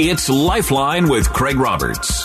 It's Lifeline with Craig Roberts.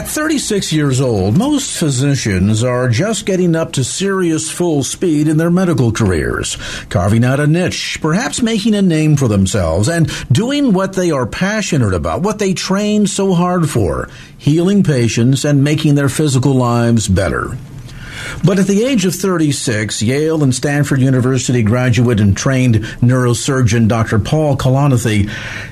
At 36 years old, most physicians are just getting up to serious full speed in their medical careers, carving out a niche, perhaps making a name for themselves, and doing what they are passionate about, what they train so hard for, healing patients and making their physical lives better. But at the age of 36, Yale and Stanford University graduate and trained neurosurgeon Dr. Paul Kalanithi,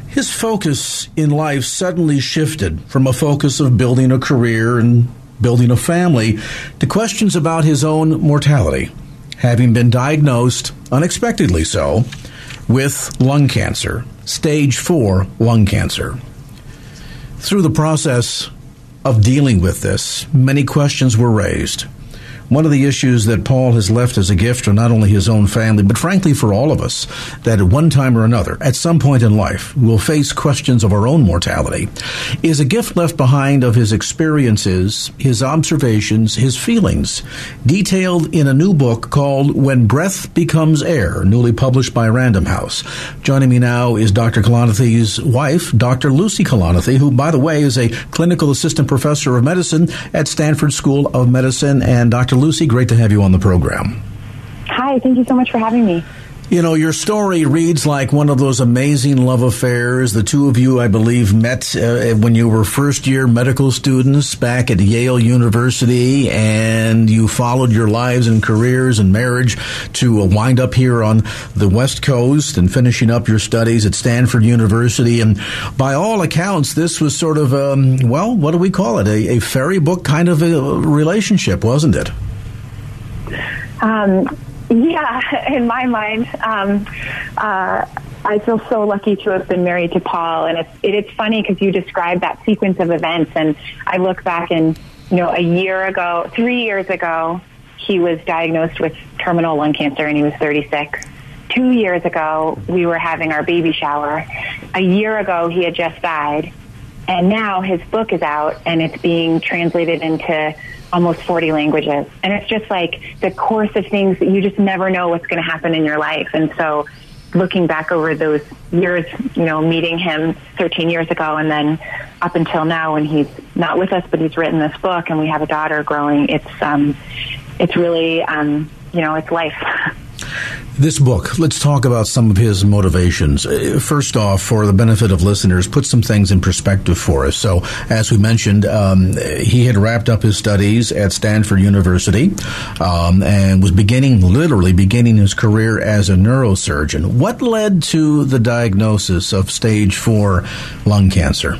his focus in life suddenly shifted from a focus of building a career and building a family to questions about his own mortality, having been diagnosed, unexpectedly so, with lung cancer, stage 4 lung cancer. Through the process of dealing with this, many questions were raised. One of the issues that Paul has left as a gift for not only his own family, but frankly for all of us, that at one time or another, at some point in life, we'll face questions of our own mortality, is a gift left behind of his experiences, his observations, his feelings, detailed in a new book called When Breath Becomes Air, newly published by Random House. Joining me now is Dr. Kalanithi's wife, Dr. Lucy Kalanithi, who, by the way, is a clinical assistant professor of medicine at Stanford School of Medicine. And Dr. Lucy, great to have you on the program. Hi, thank you so much for having me. You know, your story reads like one of those amazing love affairs. The two of you, I believe, met uh, when you were first year medical students back at Yale University, and you followed your lives and careers and marriage to uh, wind up here on the West Coast and finishing up your studies at Stanford University. And by all accounts, this was sort of, um, well, what do we call it? A, a fairy book kind of a relationship, wasn't it? Um, yeah, in my mind, um, uh, I feel so lucky to have been married to Paul, and it's it, it's funny because you described that sequence of events, and I look back and you know a year ago, three years ago, he was diagnosed with terminal lung cancer, and he was 36. Two years ago, we were having our baby shower. A year ago, he had just died, and now his book is out, and it's being translated into almost 40 languages. And it's just like the course of things that you just never know what's going to happen in your life. And so looking back over those years, you know, meeting him 13 years ago and then up until now when he's not with us, but he's written this book and we have a daughter growing, it's, um, it's really, um, you know, it's life. This book, let's talk about some of his motivations. Uh, first off, for the benefit of listeners, put some things in perspective for us. So, as we mentioned, um, he had wrapped up his studies at Stanford University um, and was beginning, literally beginning his career as a neurosurgeon. What led to the diagnosis of stage four lung cancer?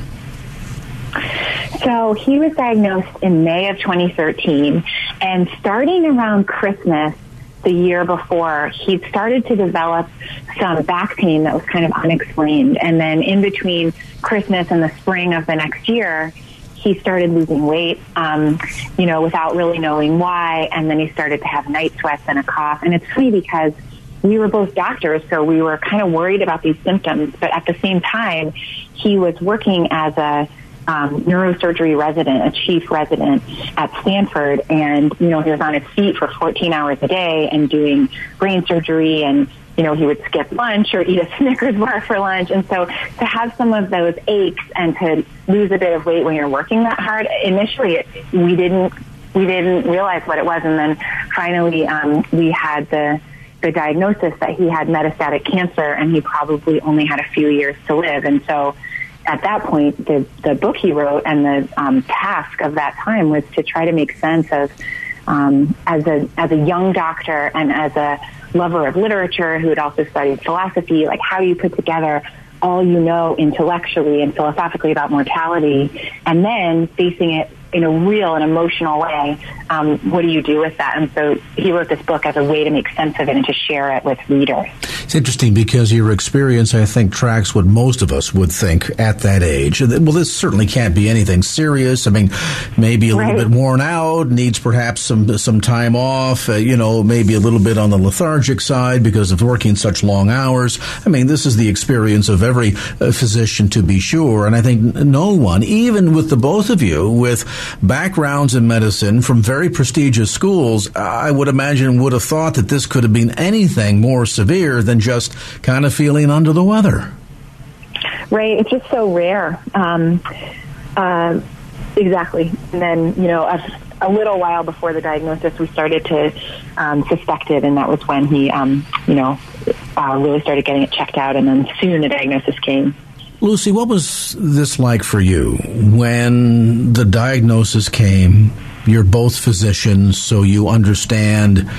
So he was diagnosed in May of 2013, and starting around Christmas, the year before, he'd started to develop some back pain that was kind of unexplained. And then in between Christmas and the spring of the next year, he started losing weight, um, you know, without really knowing why. And then he started to have night sweats and a cough. And it's funny because we were both doctors, so we were kind of worried about these symptoms. But at the same time, he was working as a um, neurosurgery resident, a chief resident at Stanford, and you know he was on his feet for 14 hours a day and doing brain surgery, and you know he would skip lunch or eat a Snickers bar for lunch, and so to have some of those aches and to lose a bit of weight when you're working that hard, initially it, we didn't we didn't realize what it was, and then finally um, we had the the diagnosis that he had metastatic cancer and he probably only had a few years to live. And so at that point, the, the book he wrote and the um, task of that time was to try to make sense of, um, as a as a young doctor and as a lover of literature who had also studied philosophy, like how you put together all you know intellectually and philosophically about mortality, and then facing it in a real and emotional way, um, what do you do with that? And so he wrote this book as a way to make sense of it and to share it with readers. It's interesting because your experience, I think, tracks what most of us would think at that age. Well, this certainly can't be anything serious. I mean, maybe a little bit worn out, needs perhaps some some time off. Uh, you know, maybe a little bit on the lethargic side because of working such long hours. I mean, this is the experience of every uh, physician, to be sure. And I think no one, even with the both of you, with backgrounds in medicine from very prestigious schools, I would imagine would have thought that this could have been anything more severe than just kind of feeling under the weather. Right. It's just so rare. Um, uh, exactly. And then, you know, a, a, little while before the diagnosis, we started to um, suspect it, and that was when he, um, you know, uh, really started getting it checked out, and then soon the diagnosis came. Lucy, what was this like for you when the diagnosis came? You're both physicians, so you understand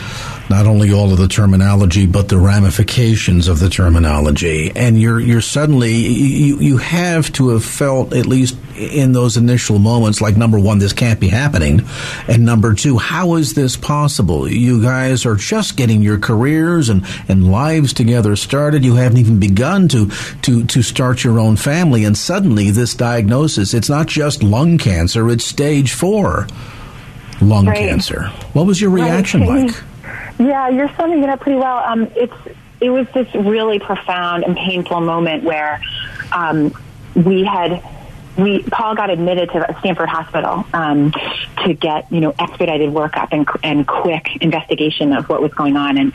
not only all of the terminology but the ramifications of the terminology. And you're you're suddenly you you have to have felt at least in those initial moments like number 1 this can't be happening. And number 2 how is this possible? You guys are just getting your careers and and lives together started. You haven't even begun to to to start your own family. And suddenly this diagnosis it's not just lung cancer it's stage 4 lung right. cancer. What was your reaction right. like yeah, you're summing it up pretty well. Um, it's it was this really profound and painful moment where um, we had we Paul got admitted to Stanford Hospital um, to get you know expedited workup and, and quick investigation of what was going on, and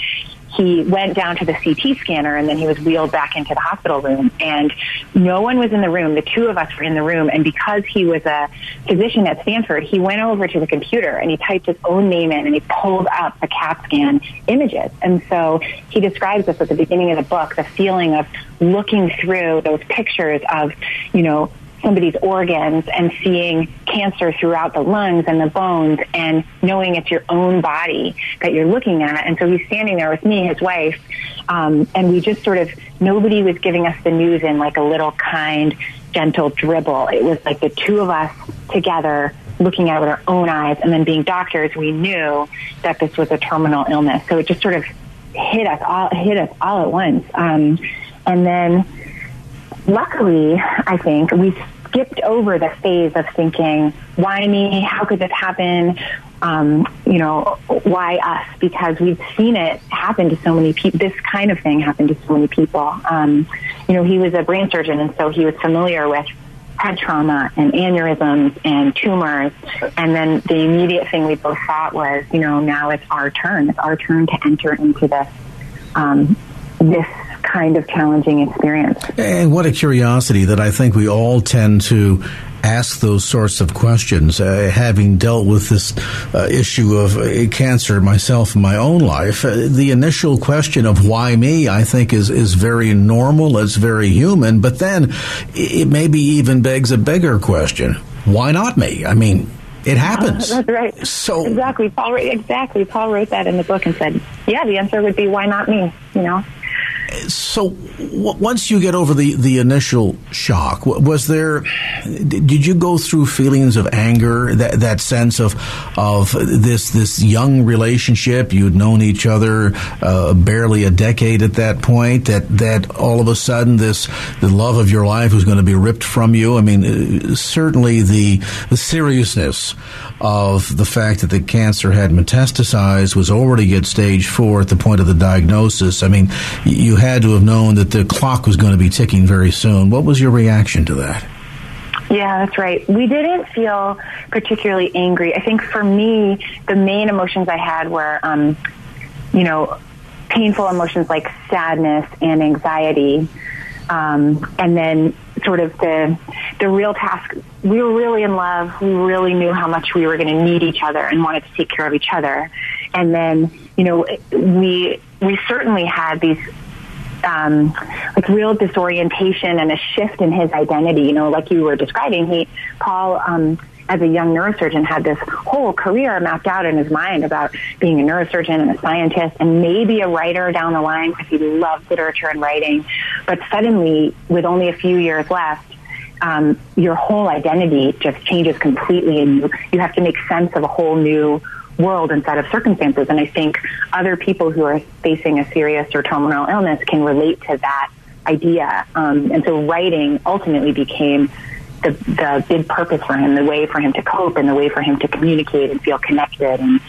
he went down to the CT scanner and then he was wheeled back into the hospital room and no one was in the room. The two of us were in the room and because he was a physician at Stanford, he went over to the computer and he typed his own name in and he pulled up the CAT scan images. And so he describes this at the beginning of the book, the feeling of looking through those pictures of, you know, somebody's organs and seeing cancer throughout the lungs and the bones and knowing it's your own body that you're looking at. And so he's standing there with me, his wife, um, and we just sort of, nobody was giving us the news in like a little kind, gentle dribble. It was like the two of us together looking at it with our own eyes and then being doctors, we knew that this was a terminal illness. So it just sort of hit us all, hit us all at once. Um, and then luckily, I think we skipped over the phase of thinking, why me? How could this happen? Um, you know, why us? Because we've seen it happen to so many people. This kind of thing happen to so many people. Um, you know, he was a brain surgeon, and so he was familiar with head trauma and aneurysms and tumors. And then the immediate thing we both thought was, you know, now it's our turn. It's our turn to enter into this um, this kind of challenging experience. And what a curiosity that I think we all tend to ask those sorts of questions. Uh, having dealt with this uh, issue of uh, cancer myself in my own life, uh, the initial question of why me, I think, is is very normal. It's very human. But then it maybe even begs a bigger question: Why not me? I mean. It happens. That's right. So exactly, Paul. Exactly, Paul wrote that in the book and said, "Yeah, the answer would be why not me?" You know so w- once you get over the, the initial shock, was there? Did you go through feelings of anger? That that sense of of this this young relationship you'd known each other uh, barely a decade at that point. That that all of a sudden this the love of your life was going to be ripped from you. I mean, uh, certainly the the seriousness of the fact that the cancer had metastasized was already at stage four at the point of the diagnosis. I mean, you had to have known that the clock was going to be ticking very soon. What was your reaction to that? Yeah, that's right. We didn't feel particularly angry. I think for me, the main emotions I had were, um, you know, painful emotions like sadness and anxiety. Um, and then sort of the the real task. We were really in love. We really knew how much we were going to need each other and wanted to take care of each other. And then, you know, we we certainly had these um, like real disorientation and a shift in his identity. You know, like you were describing, he Paul. Um, as a young neurosurgeon had this whole career mapped out in his mind about being a neurosurgeon and a scientist and maybe a writer down the line because he loved literature and writing. But suddenly, with only a few years left, um, your whole identity just changes completely and you, you have to make sense of a whole new world and set of circumstances. And I think other people who are facing a serious or terminal illness can relate to that idea. Um, and so writing ultimately became the, the big purpose for him, the way for him to cope and the way for him to communicate and feel connected and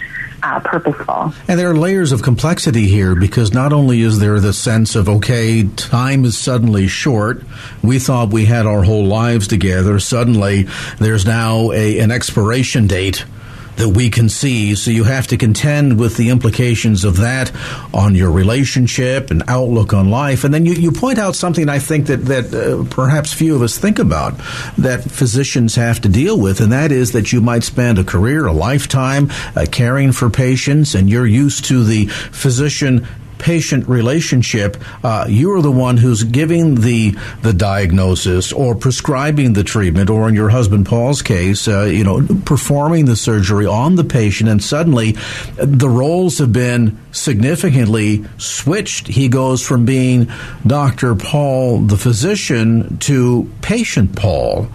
uh, purposeful. And there are layers of complexity here because not only is there the sense of, okay, time is suddenly short. We thought we had our whole lives together. Suddenly there's now a, an expiration date that we can see. So you have to contend with the implications of that on your relationship and outlook on life. And then you, you point out something I think that, that uh, perhaps few of us think about that physicians have to deal with, and that is that you might spend a career, a lifetime uh, caring for patients, and you're used to the physician patient relationship, uh, you're the one who's giving the the diagnosis or prescribing the treatment, or in your husband Paul's case, uh, you know, performing the surgery on the patient, and suddenly the roles have been significantly switched. He goes from being Dr. Paul, the physician, to patient Paul.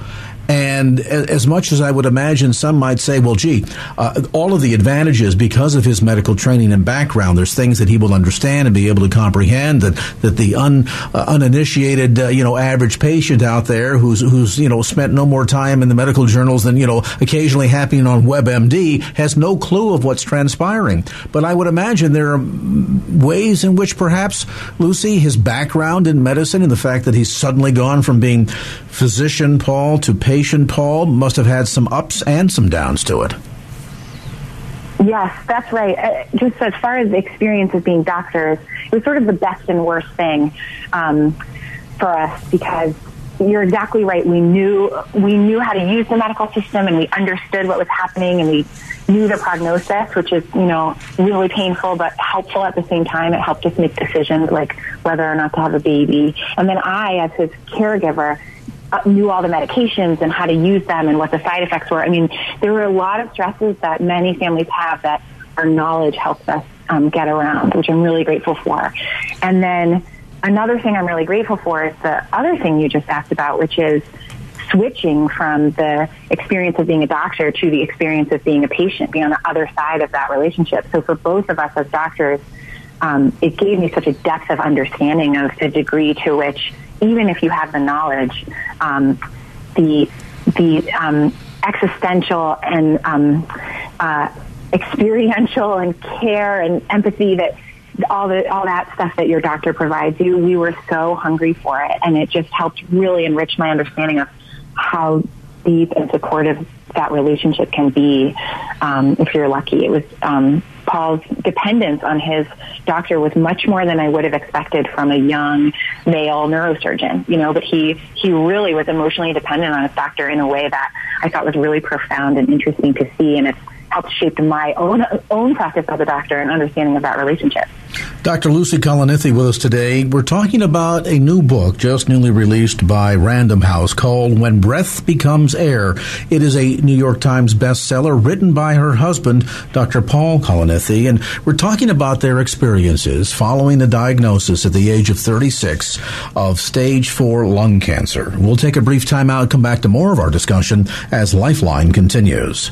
And as much as I would imagine some might say, well, gee, uh, all of the advantages because of his medical training and background, there's things that he will understand and be able to comprehend that, that the un, uh, uninitiated, uh, you know, average patient out there who's, who's, you know, spent no more time in the medical journals than, you know, occasionally happening on WebMD has no clue of what's transpiring. But I would imagine there are ways in which perhaps, Lucy, his background in medicine and the fact that he's suddenly gone from being physician Paul to patient Paul must have had some ups and some downs to it. Yes, that's right. Uh, just as far as the experience of being doctors, it was sort of the best and worst thing um, for us because you're exactly right. We knew we knew how to use the medical system, and we understood what was happening, and we knew the prognosis, which is you know really painful but helpful at the same time. It helped us make decisions like whether or not to have a baby. And then I, as his caregiver, knew all the medications and how to use them and what the side effects were. I mean, there were a lot of stresses that many families have that our knowledge helps us um, get around, which I'm really grateful for. And then another thing I'm really grateful for is the other thing you just asked about, which is switching from the experience of being a doctor to the experience of being a patient, being on the other side of that relationship. So for both of us as doctors, um, it gave me such a depth of understanding of the degree to which even if you have the knowledge, um, the the um, existential and um, uh, experiential and care and empathy that all the all that stuff that your doctor provides you, we were so hungry for it, and it just helped really enrich my understanding of how deep and supportive that relationship can be um, if you're lucky. It was um, Paul's dependence on his doctor was much more than I would have expected from a young male neurosurgeon, you know, but he, he really was emotionally dependent on his doctor in a way that I thought was really profound and interesting to see. And it's helped shape my own own practice as a doctor and understanding of that relationship. Dr. Lucy Kalanithi with us today. We're talking about a new book just newly released by Random House called When Breath Becomes Air. It is a New York Times bestseller written by her husband, Dr. Paul Kalanithi, and we're talking about their experiences following the diagnosis at the age of 36 of stage 4 lung cancer. We'll take a brief time out come back to more of our discussion as Lifeline continues.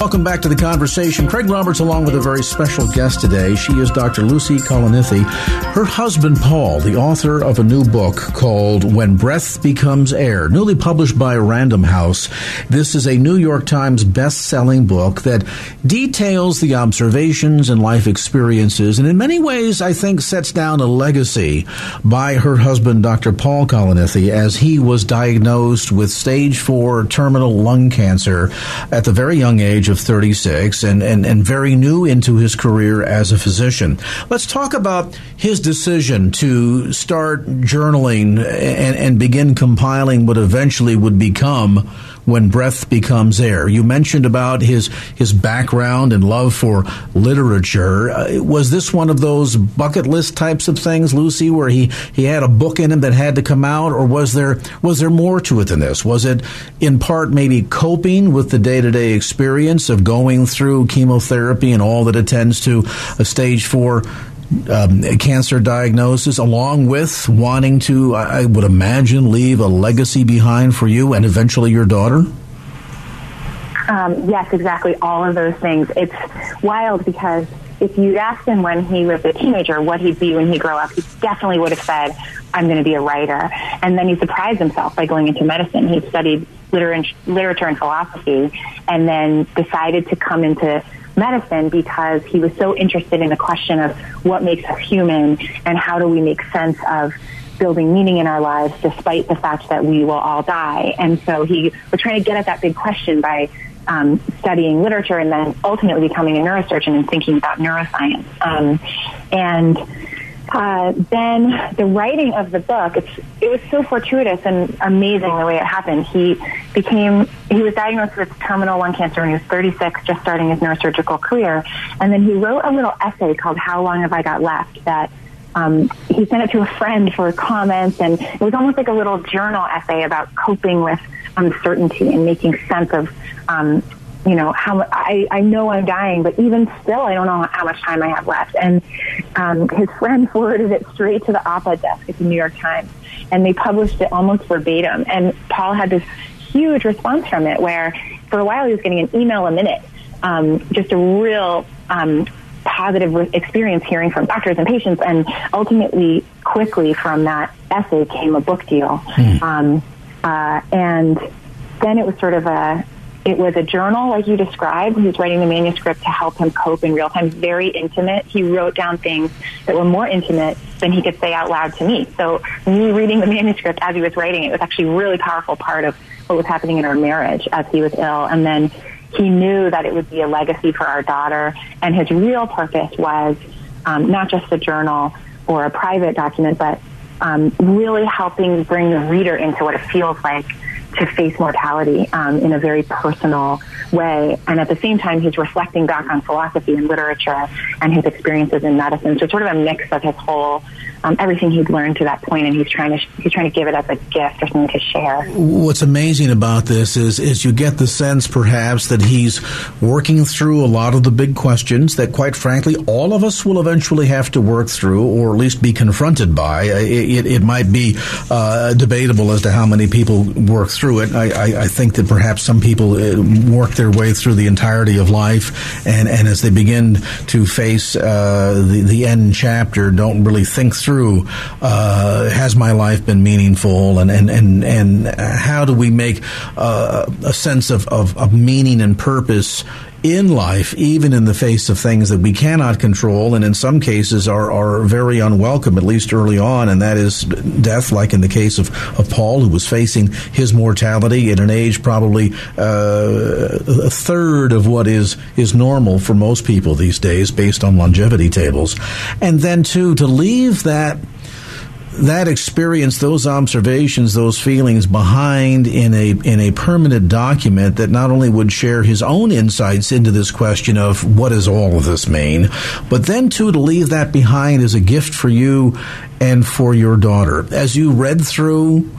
Welcome back to the conversation. Craig Roberts, along with a very special guest today. She is Dr. Lucy Kalanithi. Her husband, Paul, the author of a new book called When Breath Becomes Air, newly published by Random House. This is a New York Times best-selling book that details the observations and life experiences, and in many ways, I think, sets down a legacy by her husband, Dr. Paul Kalanithi, as he was diagnosed with stage four terminal lung cancer at the very young age age of 36 and, and, and very new into his career as a physician. Let's talk about his decision to start journaling and, and begin compiling what eventually would become when breath becomes air. You mentioned about his his background and love for literature. Uh, was this one of those bucket list types of things, Lucy, where he he had a book in him that had to come out, or was there was there more to it than this? Was it in part maybe coping with the day to day experience of going through chemotherapy and all that attends to a stage four um, cancer diagnosis, along with wanting to, I would imagine, leave a legacy behind for you and eventually your daughter? Um, yes, exactly. All of those things. It's wild because if you'd asked him when he was a teenager what he'd be when he grew up, he definitely would have said, I'm going to be a writer. And then he surprised himself by going into medicine. He studied literature, literature and philosophy and then decided to come into medicine because he was so interested in the question of what makes us human and how do we make sense of building meaning in our lives despite the fact that we will all die. And so he was trying to get at that big question by um, studying literature and then ultimately becoming a neurosurgeon and thinking about neuroscience. Um, and uh, then the writing of the book, it's, it was so fortuitous and amazing the way it happened. He became, he was diagnosed with terminal lung cancer when he was 36, just starting his neurosurgical career. And then he wrote a little essay called How Long Have I Got Left that um, he sent it to a friend for comments, and it was almost like a little journal essay about coping with uncertainty and making sense of um, you know, how I, I know I'm dying, but even still, I don't know how much time I have left. And um, his friend forwarded it straight to the op-ed desk at the New York Times, and they published it almost verbatim. And Paul had this huge response from it, where for a while he was getting an email a minute, um, just a real um, positive experience hearing from doctors and patients, and ultimately, quickly from that essay came a book deal. Mm. Um, uh, and then it was sort of a it was a journal, like you described. He was writing the manuscript to help him cope in real time. Very intimate. He wrote down things that were more intimate than he could say out loud to me. So me reading the manuscript as he was writing it was actually a really powerful part of what was happening in our marriage as he was ill. And then he knew that it would be a legacy for our daughter. And his real purpose was um, not just a journal or a private document, but um, really helping bring the reader into what it feels like to face mortality um, in a very personal way. And at the same time, he's reflecting back on philosophy and literature and his experiences in medicine. So sort of a mix of his whole um, everything he'd learned to that point, and he's trying to he's trying to give it as a gift or something to share. What's amazing about this is is you get the sense perhaps that he's working through a lot of the big questions that, quite frankly, all of us will eventually have to work through, or at least be confronted by. It, it, it might be uh, debatable as to how many people work through it. I, I, I think that perhaps some people uh, work their way through the entirety of life, and, and as they begin to face uh, the the end chapter, don't really think through through uh, has my life been meaningful? And and and, and how do we make uh, a sense of, of, of meaning and purpose in life, even in the face of things that we cannot control, and in some cases are, are very unwelcome, at least early on, and that is death, like in the case of, of Paul, who was facing his mortality at an age probably uh, a third of what is, is normal for most people these days based on longevity tables. And then, too, to leave that that experience, those observations, those feelings behind in a in a permanent document that not only would share his own insights into this question of what does all of this mean, but then too to leave that behind as a gift for you and for your daughter. As you read through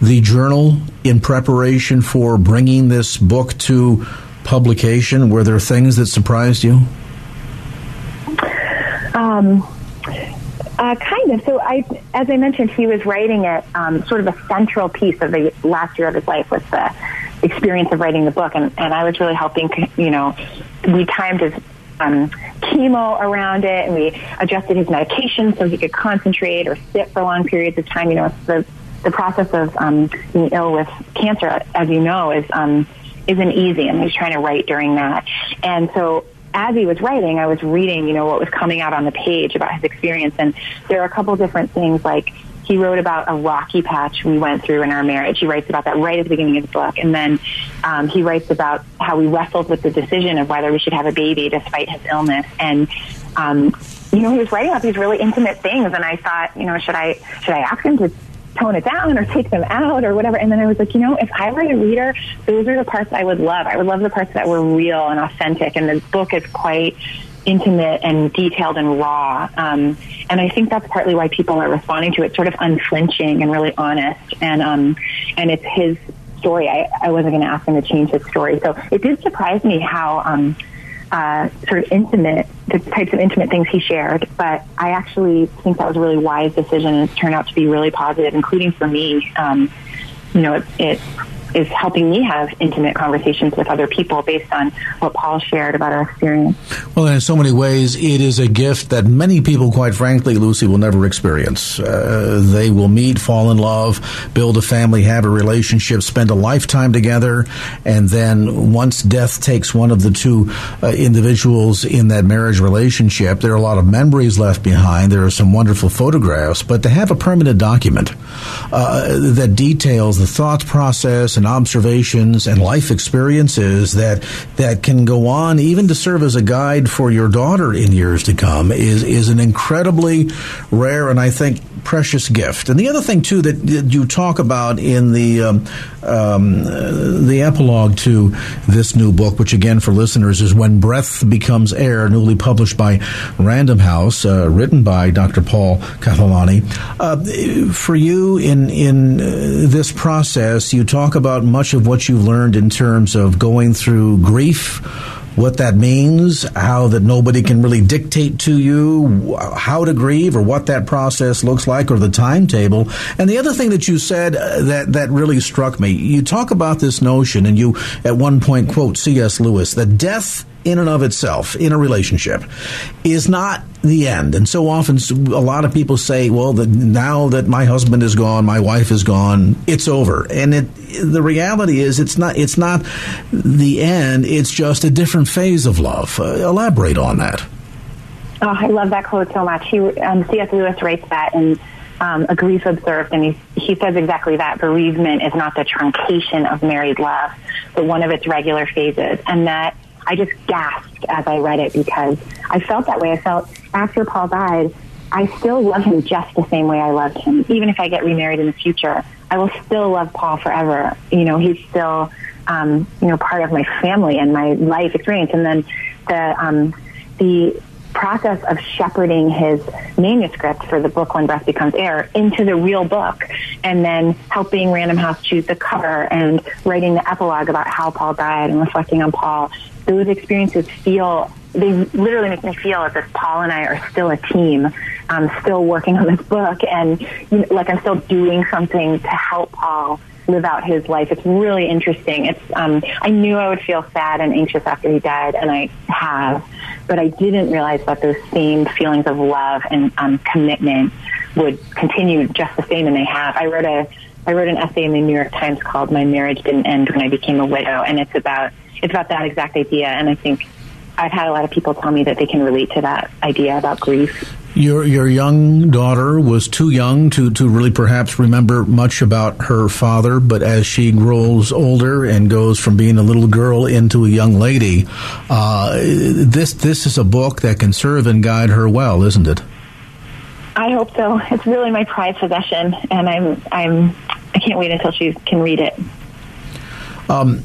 the journal in preparation for bringing this book to publication, were there things that surprised you? Um uh, kind of. So I, as I mentioned, he was writing it um, sort of a central piece of the last year of his life was the experience of writing the book, and, and I was really helping. You know, we timed his um, chemo around it, and we adjusted his medication so he could concentrate or sit for long periods of time. You know, the the process of um, being ill with cancer, as you know, is um, isn't easy, and he's trying to write during that. And so as he was writing, I was reading, you know, what was coming out on the page about his experience. And there are a couple different things like he wrote about a rocky patch we went through in our marriage. He writes about that right at the beginning of the book. And then um, he writes about how we wrestled with the decision of whether we should have a baby despite his illness. And, um, you know, he was writing about these really intimate things. And I thought, you know, should I, should I ask him to tone it down or take them out or whatever. And then I was like, you know, if I were a reader, those are the parts I would love. I would love the parts that were real and authentic. And the book is quite intimate and detailed and raw. Um, and I think that's partly why people are responding to it, sort of unflinching and really honest. And um, and it's his story. I, I wasn't going to ask him to change his story, so it did surprise me how um, uh, sort of intimate the types of intimate things he shared. But I actually think that was a really wise decision, and it's turned out to be really positive, including for me. Um, you know, it, it is helping me have intimate conversations with other people based on what Paul shared about our experience. Well, in so many ways, it is a gift that many people, quite frankly, Lucy, will never experience. Uh, they will meet, fall in love, build a family, have a relationship, spend a lifetime together, and then once death takes one of the two uh, individuals in that marriage relationship, there are a lot of memories left behind. There are some wonderful photographs, but to have a permanent document uh, that details the thought process and observations and life experiences that that can go on even to serve as a guide for your daughter in years to come is is an incredibly rare and I think precious gift. And the other thing too that, you talk about in the um, um, the epilogue to this new book, which again for listeners is "When Breath Becomes Air," newly published by Random House, uh, written by Dr. Paul Catalani. Uh, for you in in uh, this process, you talk about much of what you've learned in terms of going through grief what that means, how that nobody can really dictate to you how to grieve or what that process looks like or the timetable. And the other thing that you said uh, that, that really struck me, you talk about this notion and you at one point quote C.S. Lewis that death in and of itself in a relationship is not the end. And so often, a lot of people say, well, the, now that my husband is gone, my wife is gone, it's over. And it, the reality is it's not, it's not the end. It's just a different phase of love. Uh, elaborate on that. Oh, I love that quote so much. He, um, C.S. Lewis writes that in um, A Grief Observed, and he, he says exactly that. Bereavement is not the truncation of married love, but one of its regular phases. And that I just gasped as I read it because I felt that way. I felt after Paul died, I still love him just the same way I loved him. Even if I get remarried in the future, I will still love Paul forever. You know, he's still, um, you know, part of my family and my life experience. And then the, um, the process of shepherding his manuscript for the book When Breath Becomes Air into the real book and then helping Random House choose the cover and writing the epilogue about how Paul died and reflecting on Paul those experiences feel they literally make me feel as if Paul and I are still a team, um, still working on this book, and you know, like I'm still doing something to help Paul live out his life. It's really interesting. It's um, I knew I would feel sad and anxious after he died, and I have, but I didn't realize that those same feelings of love and um, commitment would continue just the same, and they have. I wrote a I wrote an essay in the New York Times called "My Marriage Didn't End When I Became a Widow," and it's about it's about that exact idea. And I think I've had a lot of people tell me that they can relate to that idea about grief. Your your young daughter was too young to, to really perhaps remember much about her father, but as she grows older and goes from being a little girl into a young lady, uh, this this is a book that can serve and guide her well, isn't it? I hope so. It's really my prized possession, and I'm I'm I can't wait until she can read it. Um,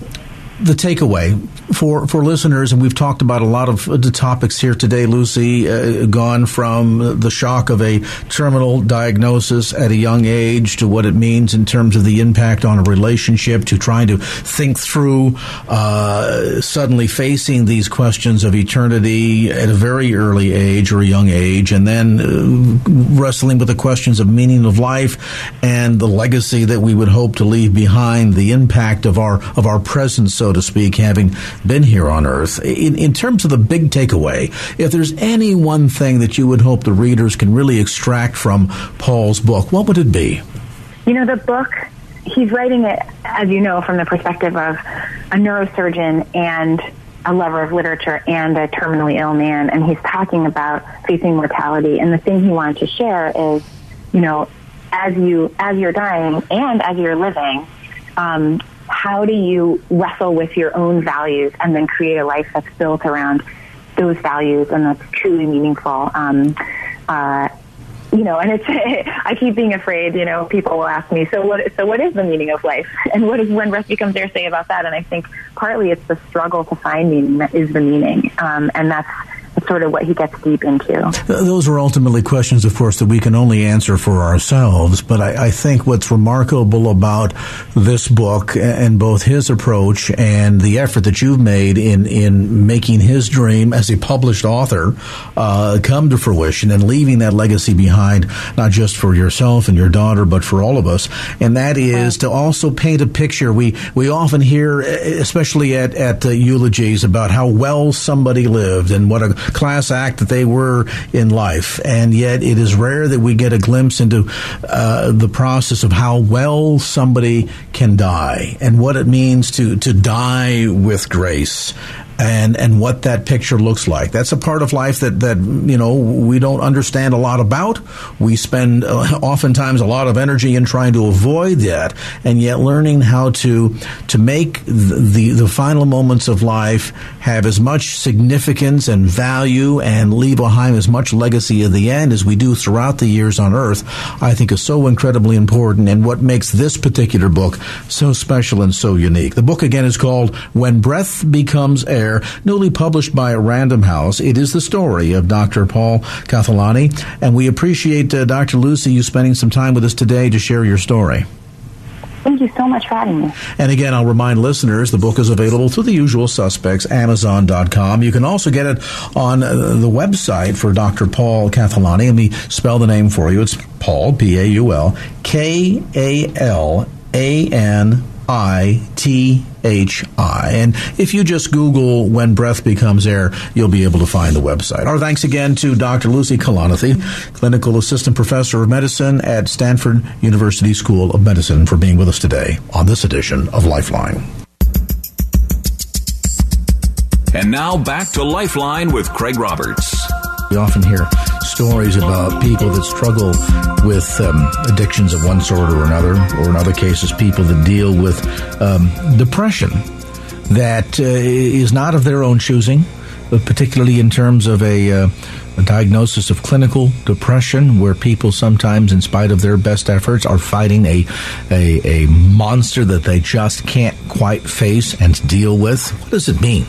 the takeaway for for listeners, and we've talked about a lot of the topics here today, Lucy, uh, gone from the shock of a terminal diagnosis at a young age to what it means in terms of the impact on a relationship to trying to think through uh, suddenly facing these questions of eternity at a very early age or a young age, and then uh, wrestling with the questions of meaning of life and the legacy that we would hope to leave behind, the impact of our of our presence, so to speak, having been here on Earth. In, in terms of the big takeaway, if there's any one thing that you would hope the readers can really extract from Paul's book, what would it be? You know, the book, he's writing it, as you know, from the perspective of a neurosurgeon and a lover of literature and a terminally ill man, and he's talking about facing mortality. And the thing he wanted to share is, you know, as you as you're dying and as you're living, um, how do you wrestle with your own values and then create a life that's built around those values and that's truly meaningful? Um, uh, you know, and it's I keep being afraid. You know, people will ask me, so what? So what is the meaning of life? And what is when breath becomes air? Say about that. And I think partly it's the struggle to find meaning that is the meaning, um, and that's sort of what he gets deep into. Those are ultimately questions, of course, that we can only answer for ourselves. But I, I think what's remarkable about this book and both his approach and the effort that you've made in, in making his dream as a published author uh, come to fruition and leaving that legacy behind, not just for yourself and your daughter, but for all of us. And that is to also paint a picture. We, we often hear, especially at, at uh, eulogies, about how well somebody lived and what a class act that they were in life. And yet it is rare that we get a glimpse into uh, the process of how well somebody can die and what it means to, to die with grace and and what that picture looks like. That's a part of life that that you know we don't understand a lot about. We spend uh, oftentimes a lot of energy in trying to avoid that, and yet learning how to to make the the, the final moments of life have as much significance and value and leave behind as much legacy at the end as we do throughout the years on Earth. I think is so incredibly important, and what makes this particular book so special and so unique. The book again is called When Breath Becomes Air newly published by Random House. It is the story of Dr. Paul Kathelany, and we appreciate uh, Dr. Lucy you spending some time with us today to share your story. Thank you so much for having me. And again, I'll remind listeners the book is available through the usual suspects, Amazon.com. You can also get it on uh, the website for Dr. Paul Kathelany. Let me spell the name for you. It's Paul, P A U L, K A L A N I T H I. And if you just Google When Breath Becomes Air, you'll be able to find the website. Our thanks again to Dr. Lucy Kalanithi, Clinical Assistant Professor of Medicine at Stanford University School of Medicine, for being with us today on this edition of Lifeline. And now back to Lifeline with Craig Roberts. We often hear stories about people that struggle with um, addictions of one sort or another, or in other cases, people that deal with um, depression that uh, is not of their own choosing, but particularly in terms of a, uh, a diagnosis of clinical depression, where people sometimes, in spite of their best efforts, are fighting a, a, a monster that they just can't quite face and deal with. What does it mean?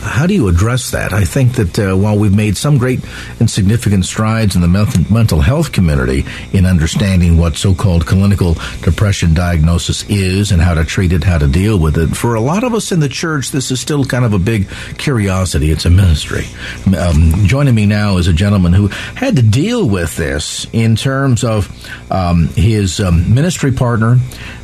How do you address that? I think that uh, while we've made some great and significant strides in the mental health community in understanding what so-called clinical depression diagnosis is and how to treat it, how to deal with it, for a lot of us in the church, this is still kind of a big curiosity. It's a ministry. Um, joining me now is a gentleman who had to deal with this in terms of um, his um, ministry partner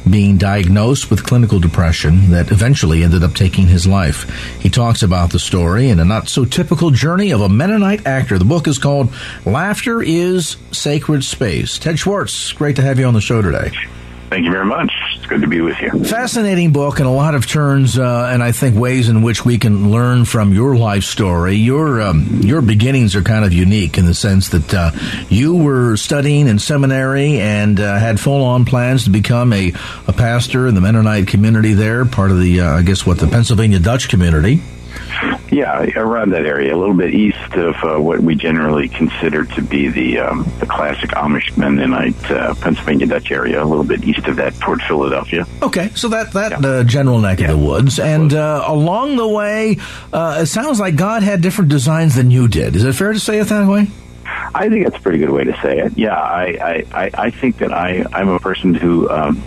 being diagnosed with clinical depression that eventually ended up taking his life. He talks about the story and a not so typical journey of a Mennonite actor. The book is called Laughter is Sacred Space. Ted Swartz, great to have you on the show today. Thank you very much. It's good to be with you. Fascinating book and a lot of turns, uh, and I think ways in which we can learn from your life story. Your um, your beginnings are kind of unique in the sense that uh, you were studying in seminary and uh, had full on plans to become a, a pastor in the Mennonite community there, part of the uh, I guess what the Pennsylvania Dutch community. Yeah, around that area, a little bit east of uh, what we generally consider to be the um, the classic Amish Mennonite uh, Pennsylvania Dutch area, a little bit east of that toward Philadelphia. Okay, so that that yeah. uh, general neck yeah. of the woods, and uh, along the way, uh, it sounds like God had different designs than you did. Is it fair to say it that way? I think that's a pretty good way to say it. Yeah, I I, I think that I I'm a person who. Um,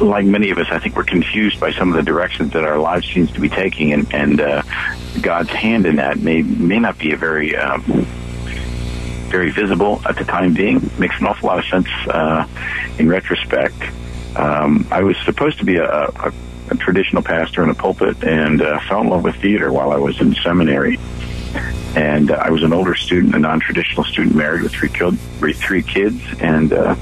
like many of us, I think we're confused by some of the directions that our lives seems to be taking, and, and uh, God's hand in that may may not be a very um, very visible at the time being. Makes an awful lot of sense uh, in retrospect. Um, I was supposed to be a, a, a traditional pastor in a pulpit, and uh, fell in love with theater while I was in seminary. And uh, I was an older student, a non-traditional student, married with three, kid, three kids, and uh,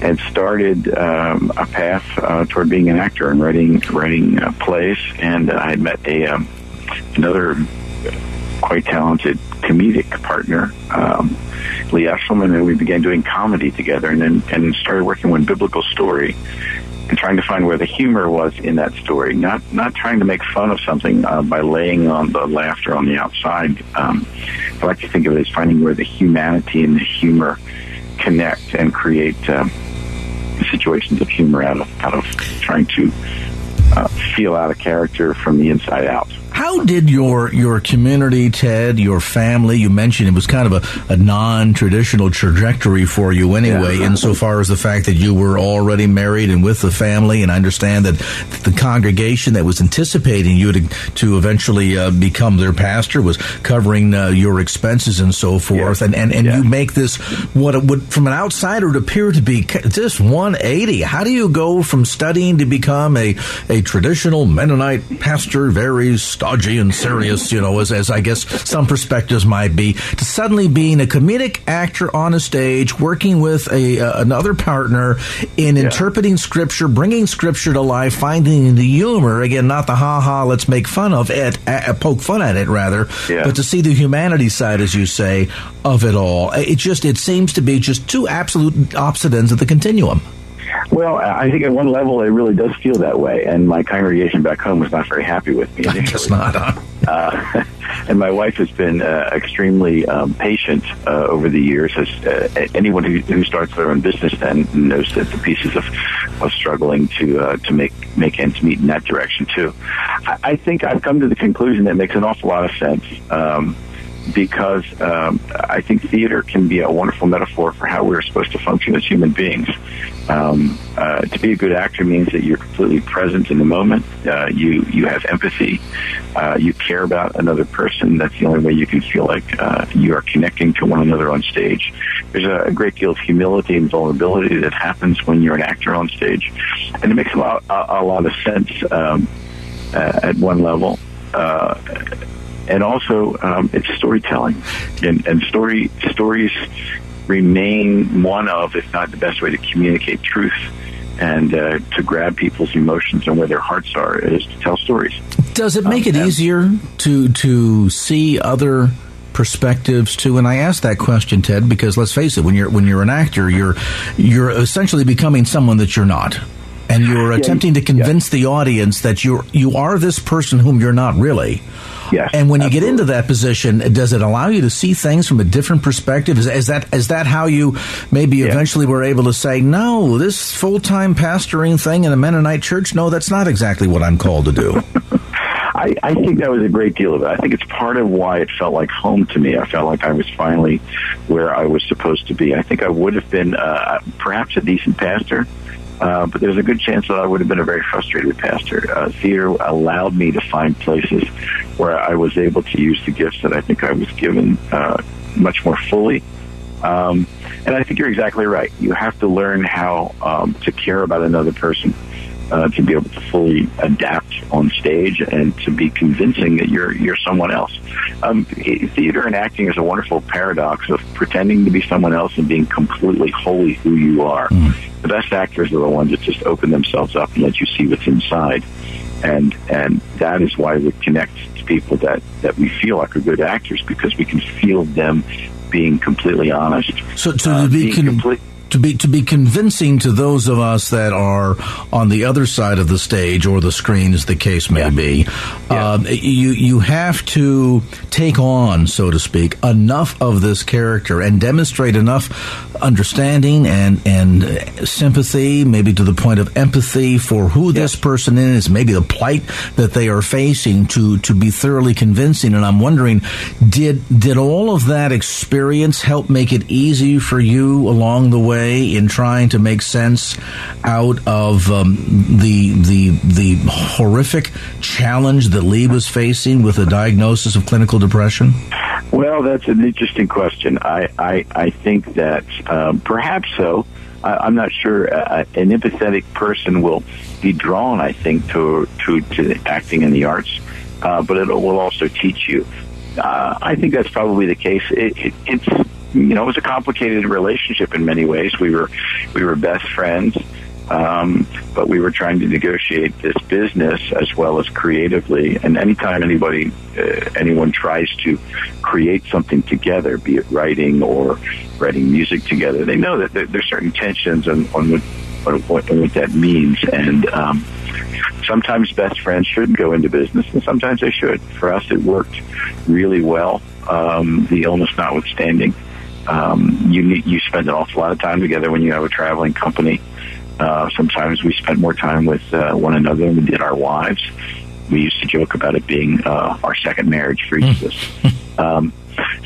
had started um, a path uh, toward being an actor and writing writing uh, plays, and I had met a um, another quite talented comedic partner, um, Lee Eshleman, and we began doing comedy together, and then and started working on biblical story and trying to find where the humor was in that story. Not not trying to make fun of something uh, by laying on the laughter on the outside. Um, I like to think of it as finding where the humanity and the humor connect and create um, situations of humor out of out of trying to uh, feel out a character from the inside out. How did your your community, Ted, your family? You mentioned it was kind of a, a non traditional trajectory for you anyway, yeah. insofar as the fact that you were already married and with the family. And I understand that the congregation that was anticipating you to to eventually uh, become their pastor was covering uh, your expenses and so forth. Yeah. And and, and yeah. you make this what it would from an outsider would appear to be just 180. How do you go from studying to become a a traditional Mennonite pastor? Very stodgy and serious, you know, as, as I guess some perspectives might be, to suddenly being a comedic actor on a stage, working with a uh, another partner in yeah. interpreting scripture, bringing scripture to life, finding the humor again, not the ha ha, let's make fun of it, uh, poke fun at it rather, yeah. but to see the humanity side, as you say, of it all. It just it seems to be just two absolute opposite ends of the continuum. Well, I think at one level it really does feel that way, and my congregation back home was not very happy with me. Initially. I guess not. Huh? Uh, and my wife has been uh, extremely um, patient uh, over the years. As uh, anyone who, who starts their own business then knows that the pieces of of struggling to uh, to make make ends meet in that direction too. I, I think I've come to the conclusion that makes an awful lot of sense. Um, because um, I think theater can be a wonderful metaphor for how we're supposed to function as human beings. Um, uh, to be a good actor means that you're completely present in the moment. Uh, you you have empathy. Uh, you care about another person. That's the only way you can feel like uh, you are connecting to one another on stage. There's a, great deal of humility and vulnerability that happens when you're an actor on stage, and it makes a lot a, a lot of sense um, uh, at one level. Uh, and also um, it's storytelling, and, and story stories remain one of, if not the best way to communicate truth and uh, to grab people's emotions and where their hearts are is to tell stories. Does it make um, it easier to to see other perspectives too? And I ask that question, Ted, because let's face it, when you're when you're an actor, you're you're essentially becoming someone that you're not. And you're yeah, attempting to convince yeah. the audience that you you are this person whom you're not really. Yes, and when absolutely. you get into that position, does it allow you to see things from a different perspective? Is, is that is that how you maybe yeah. eventually were able to say, no, this full time pastoring thing in a Mennonite church? No, that's not exactly what I'm called to do. I, I think that was a great deal of it. I think it's part of why it felt like home to me. I felt like I was finally where I was supposed to be. I think I would have been uh, perhaps a decent pastor uh, but there's a good chance that I would have been a very frustrated pastor. Uh, theater allowed me to find places where I was able to use the gifts that I think I was given uh, much more fully. Um, and I think you're exactly right. You have to learn how um, to care about another person uh, to be able to fully adapt on stage and to be convincing that you're you're someone else. Um, theater and acting is a wonderful paradox of pretending to be someone else and being completely wholly who you are. Mm. The best actors are the ones that just open themselves up and let you see what's inside, and and that is why we connect to people that that we feel like are good actors because we can feel them being completely honest. So, so uh, to be con- complete- to be to be convincing to those of us that are on the other side of the stage or the screen, as the case may yeah. be, yeah. Um, you you have to take on, so to speak, enough of this character and demonstrate enough understanding and and sympathy, maybe to the point of empathy for who yeah. this person is, maybe the plight that they are facing, to to be thoroughly convincing. And I'm wondering, did did all of that experience help make it easy for you along the way? Way in trying to make sense out of um, the the the horrific challenge that Lee was facing with a diagnosis of clinical depression? Well, that's an interesting question. I I, I think that um, perhaps so. I, am not sure uh, an empathetic person will be drawn. I think to to, to acting in the arts, uh, but it will also teach you. Uh, I think that's probably the case. It, it, it's you know, it was a complicated relationship in many ways. We were we were best friends. Um, but we were trying to negotiate this business as well as creatively. And anytime anybody, uh, anyone tries to create something together, be it writing or writing music together, they know that there, there's certain tensions on, on what, what, what that means. And um, sometimes best friends shouldn't go into business, and sometimes they should. For us, it worked really well. Um, the illness notwithstanding, um, you need, you spend an awful lot of time together when you have a traveling company. Uh, sometimes we spent more time with uh, one another than we did our wives. We used to joke about it being uh, our second marriage for each of us. Um,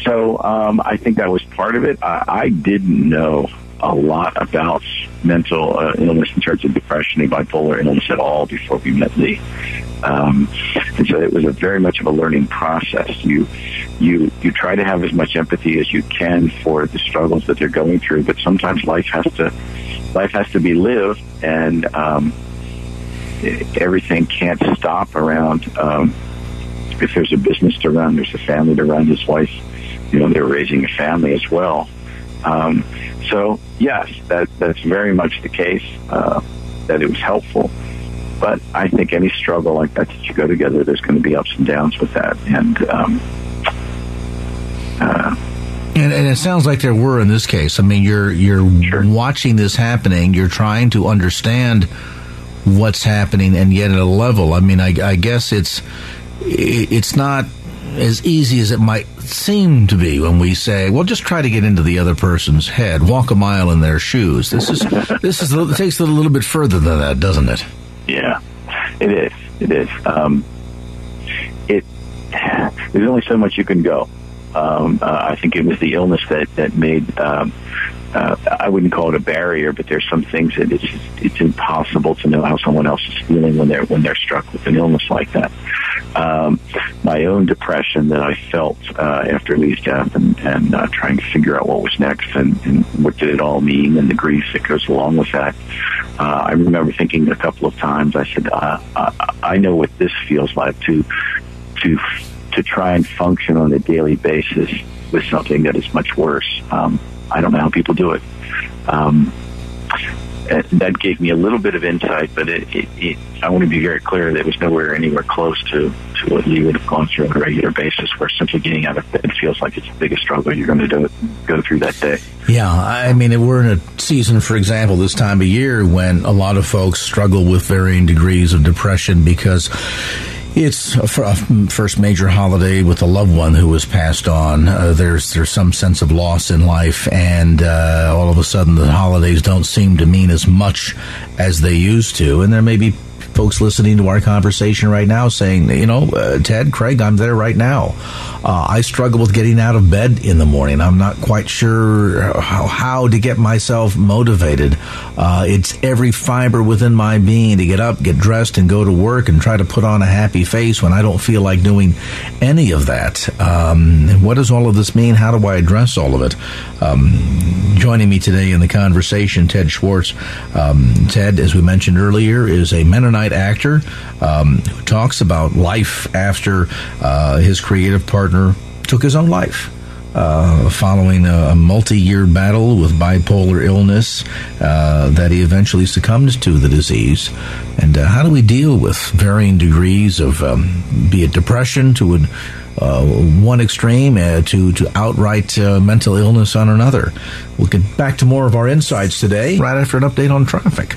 so um, I think that was part of it. I, I didn't know a lot about mental uh, illness in terms of depression and bipolar illness at all before we met Lee. Um, and so it was a very much of a learning process. You, you, you try to have as much empathy as you can for the struggles that they're going through, but sometimes life has to, life has to be lived and, um, everything can't stop around, um, if there's a business to run, there's a family to run. His wife, you know, they're raising a family as well. Um, so yes, that that's very much the case. Uh, that it was helpful, but I think any struggle like that that you go together, there's going to be ups and downs with that, and. Um, uh, and, and, it sounds like there were in this case. I mean, you're you're sure. watching this happening. You're trying to understand what's happening, and yet at a level. I mean, I, I guess it's it's not as easy as it might seem to be when we say, "Well, just try to get into the other person's head, walk a mile in their shoes." This is this is it takes it a little bit further than that, doesn't it? Yeah, it is. It is. Um, it there's only so much you can go. Um, uh, I think it was the illness that that made. Um, uh, I wouldn't call it a barrier, but there's some things that it's it's impossible to know how someone else is feeling when they're when they're struck with an illness like that um, my own depression that I felt uh, after Lee's death and, and uh, trying to figure out what was next and, and what did it all mean and the grief that goes along with that. Uh, I remember thinking a couple of times, I said, uh, I know what this feels like to, to, to try and function on a daily basis with something that is much worse. Um, I don't know how people do it. Um, that gave me a little bit of insight, but it, it, it, I want to be very clear that it was nowhere anywhere close to, to what you would have gone through on a regular basis, where simply getting out of bed feels like it's the biggest struggle you're going to do, go through that day. Yeah, I mean, we're in a season, for example, this time of year when a lot of folks struggle with varying degrees of depression because it's a first major holiday with a loved one who was passed on. Uh, there's there's some sense of loss in life, and uh, all of a sudden the holidays don't seem to mean as much as they used to. And there may be folks listening to our conversation right now saying, you know, uh, Ted, Craig, I'm there right now. Uh, I struggle with getting out of bed in the morning. I'm not quite sure how, how to get myself motivated. Uh, it's every fiber within my being to get up, get dressed, and go to work and try to put on a happy face when I don't feel like doing any of that. Um, what does all of this mean? How do I address all of it? Um, joining me today in the conversation, Ted Swartz. Um, Ted, as we mentioned earlier, is a Mennonite actor um, who talks about life after uh, his creative partner took his own life. Uh, following a, a, multi-year battle with bipolar illness uh, that he eventually succumbed to the disease. And uh, how do we deal with varying degrees of, um, be it depression to an, uh, one extreme uh, to to outright uh, mental illness on another? We'll get back to more of our insights today right after an update on traffic.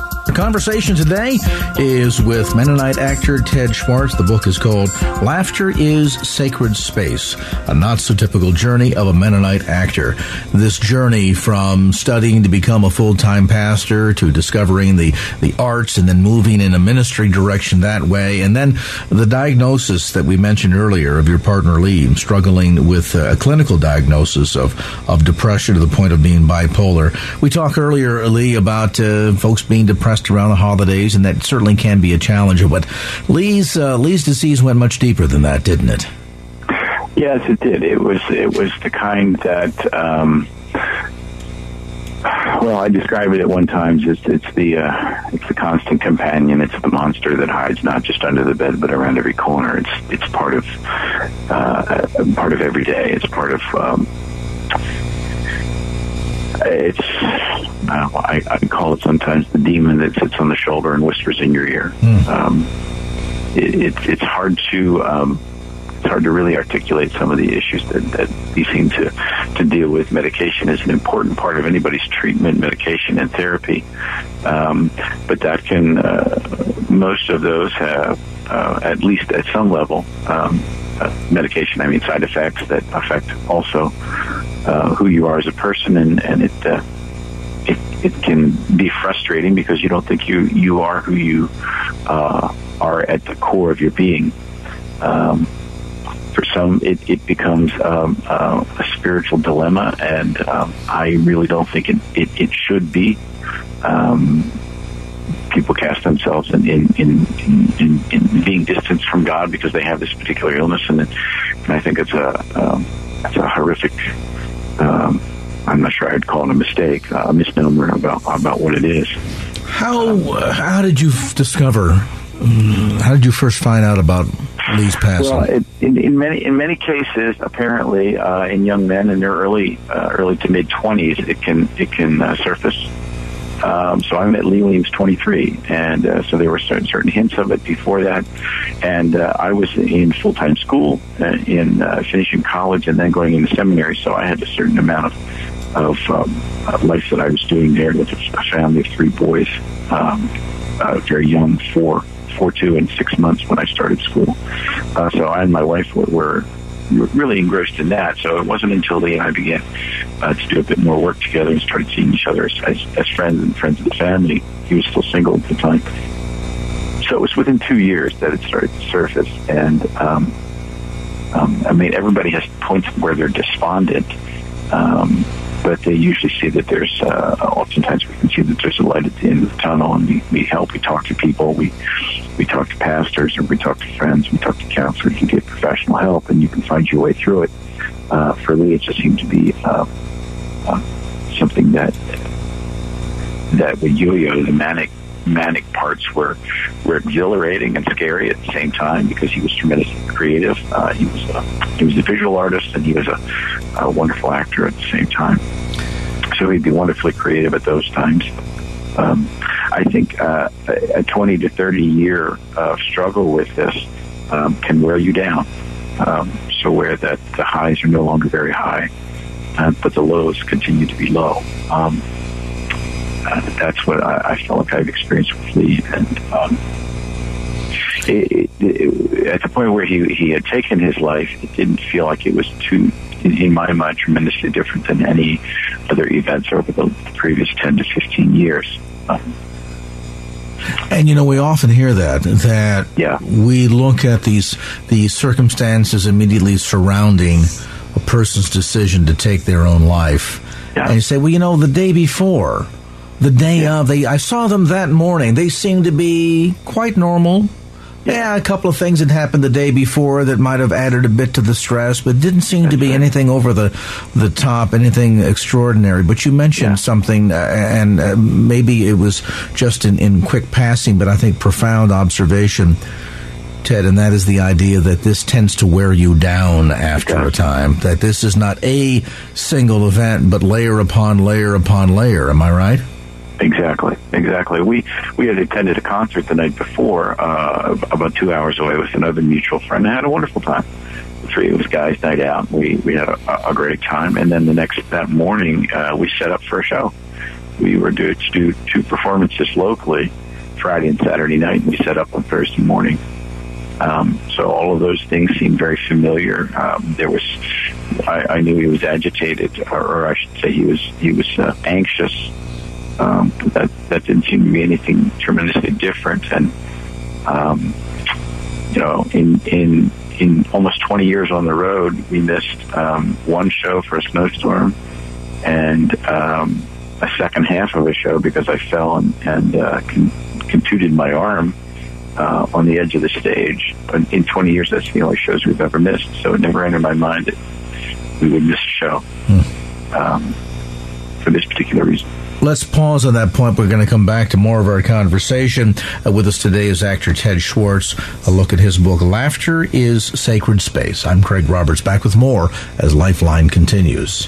The conversation today is with Mennonite actor Ted Swartz. The book is called Laughter is Sacred Space, a not so typical journey of a Mennonite actor. This journey from studying to become a full time pastor to discovering the, the arts and then moving in a ministry direction that way. And then the diagnosis that we mentioned earlier of your partner Lee struggling with a clinical diagnosis of, of depression to the point of being bipolar. We talked earlier, Lee, about uh, folks being depressed around the holidays, and that certainly can be a challenge. But Lee's uh, Lee's disease went much deeper than that, didn't it? Yes, it did. It was it was the kind that. Um, well, I describe it at one time. Just it's the uh, it's the constant companion. It's the monster that hides not just under the bed, but around every corner. It's it's part of uh, part of every day. It's part of um, it's I, I call it sometimes the demon that sits on the shoulder and whispers in your ear. Mm. Um, it, it, it's hard to um, it's hard to really articulate some of the issues that, that we seem to to deal with. Medication is an important part of anybody's treatment, medication and therapy, um, but that can uh, most of those have uh, at least at some level. Um, uh, medication, I mean side effects that affect also uh, who you are as a person, and and it uh, it, it can be frustrating because you don't think you you are who you uh, are at the core of your being. Um, for some, it, it becomes um, uh, a spiritual dilemma, and um, I really don't think it, it, it should be. Um, people cast themselves in in, in, in, in, being distanced from God because they have this particular illness, and, and I think it's a um, it's a horrific. Um, I'm not sure I'd call it a mistake, uh, a misnomer about about what it is. How uh, how did you discover? Um, how did you first find out about Lee's passing? Well, it, in, in, many in many cases, apparently, uh, in young men in their early uh, early to mid twenties, it can it can uh, surface. Um, so I met Lee when he was 23, and uh, so there were certain, certain hints of it before that. And uh, I was in full time school, uh, in uh, finishing college, and then going into seminary. So I had a certain amount of of um, life that I was doing there with a family of three boys, um, uh, very young, four four, two, and six months when I started school. Uh, so I and my wife were, were really engrossed in that. So it wasn't until Lee and I began uh, to do a bit more work together and started seeing each other as, as, as friends and friends of the family. He was still single at the time. So it was within two years that it started to surface. And um, um, I mean, everybody has points where they're despondent. Um, but they usually see that there's uh, oftentimes we can see that there's a light at the end of the tunnel and we, we help we talk to people we we talk to pastors or we talk to friends we talk to counselors you get professional help and you can find your way through it uh, for me it just seemed to be uh, uh, something that that with yo-yo the manic manic parts were were exhilarating and scary at the same time because he was tremendously creative. Uh, he was a, he was a visual artist and he was a, a wonderful actor at the same time. So he'd be wonderfully creative at those times. Um, I think uh, a 20 to 30 year uh, struggle with this um, can wear you down. Um, so where that the highs are no longer very high, uh, but the lows continue to be low. Um, uh, that's what I, I felt like I've experienced with Lee. And um, it, it, at the point where he he had taken his life, it didn't feel like it was too, in my mind, tremendously different than any other events over the previous ten to fifteen years. And you know, we often hear that that yeah. we look at these these circumstances immediately surrounding a person's decision to take their own life, yeah. and you say, well, you know, the day before the day yeah. of. They I saw them that morning. They seemed to be quite normal. Yeah. a couple of things had happened the day before that might have added a bit to the stress, but didn't seem That's to be right. anything over the the top, anything extraordinary. But you mentioned yeah. something, uh, and uh, maybe it was just in, in quick passing, but I think profound observation. Ted, and that is the idea that this tends to wear you down after a time. That this is not a single event, but layer upon layer upon layer. Am I right? Exactly, exactly. We we had attended a concert the night before, uh, about two hours away, with another mutual friend. and had a wonderful time. The three of us guys night out. We we had a, a great time, and then the next that morning uh, we set up for a show. We were due to do two performances locally, Friday and Saturday night. And we set up on Thursday morning. Um, so all of those things seemed very familiar. Um, there was, I, I knew he was agitated, or, or I should say, he was he was uh, anxious um, that that didn't seem to be anything tremendously different. And um, you know, in in in almost 20 years on the road, we missed um, one show for a snowstorm and um, a second half of a show because I fell and, and uh, con- contuted my arm uh, on the edge of the stage. But in 20 years, that's the only shows we've ever missed. So it never entered my mind that we would miss a show hmm. um, for this particular reason. Let's pause on that point. We're going to come back to more of our conversation. Uh, with us today is actor Ted Swartz. A look at his book, Laughter is Sacred Space. I'm Craig Roberts, back with more as Lifeline continues.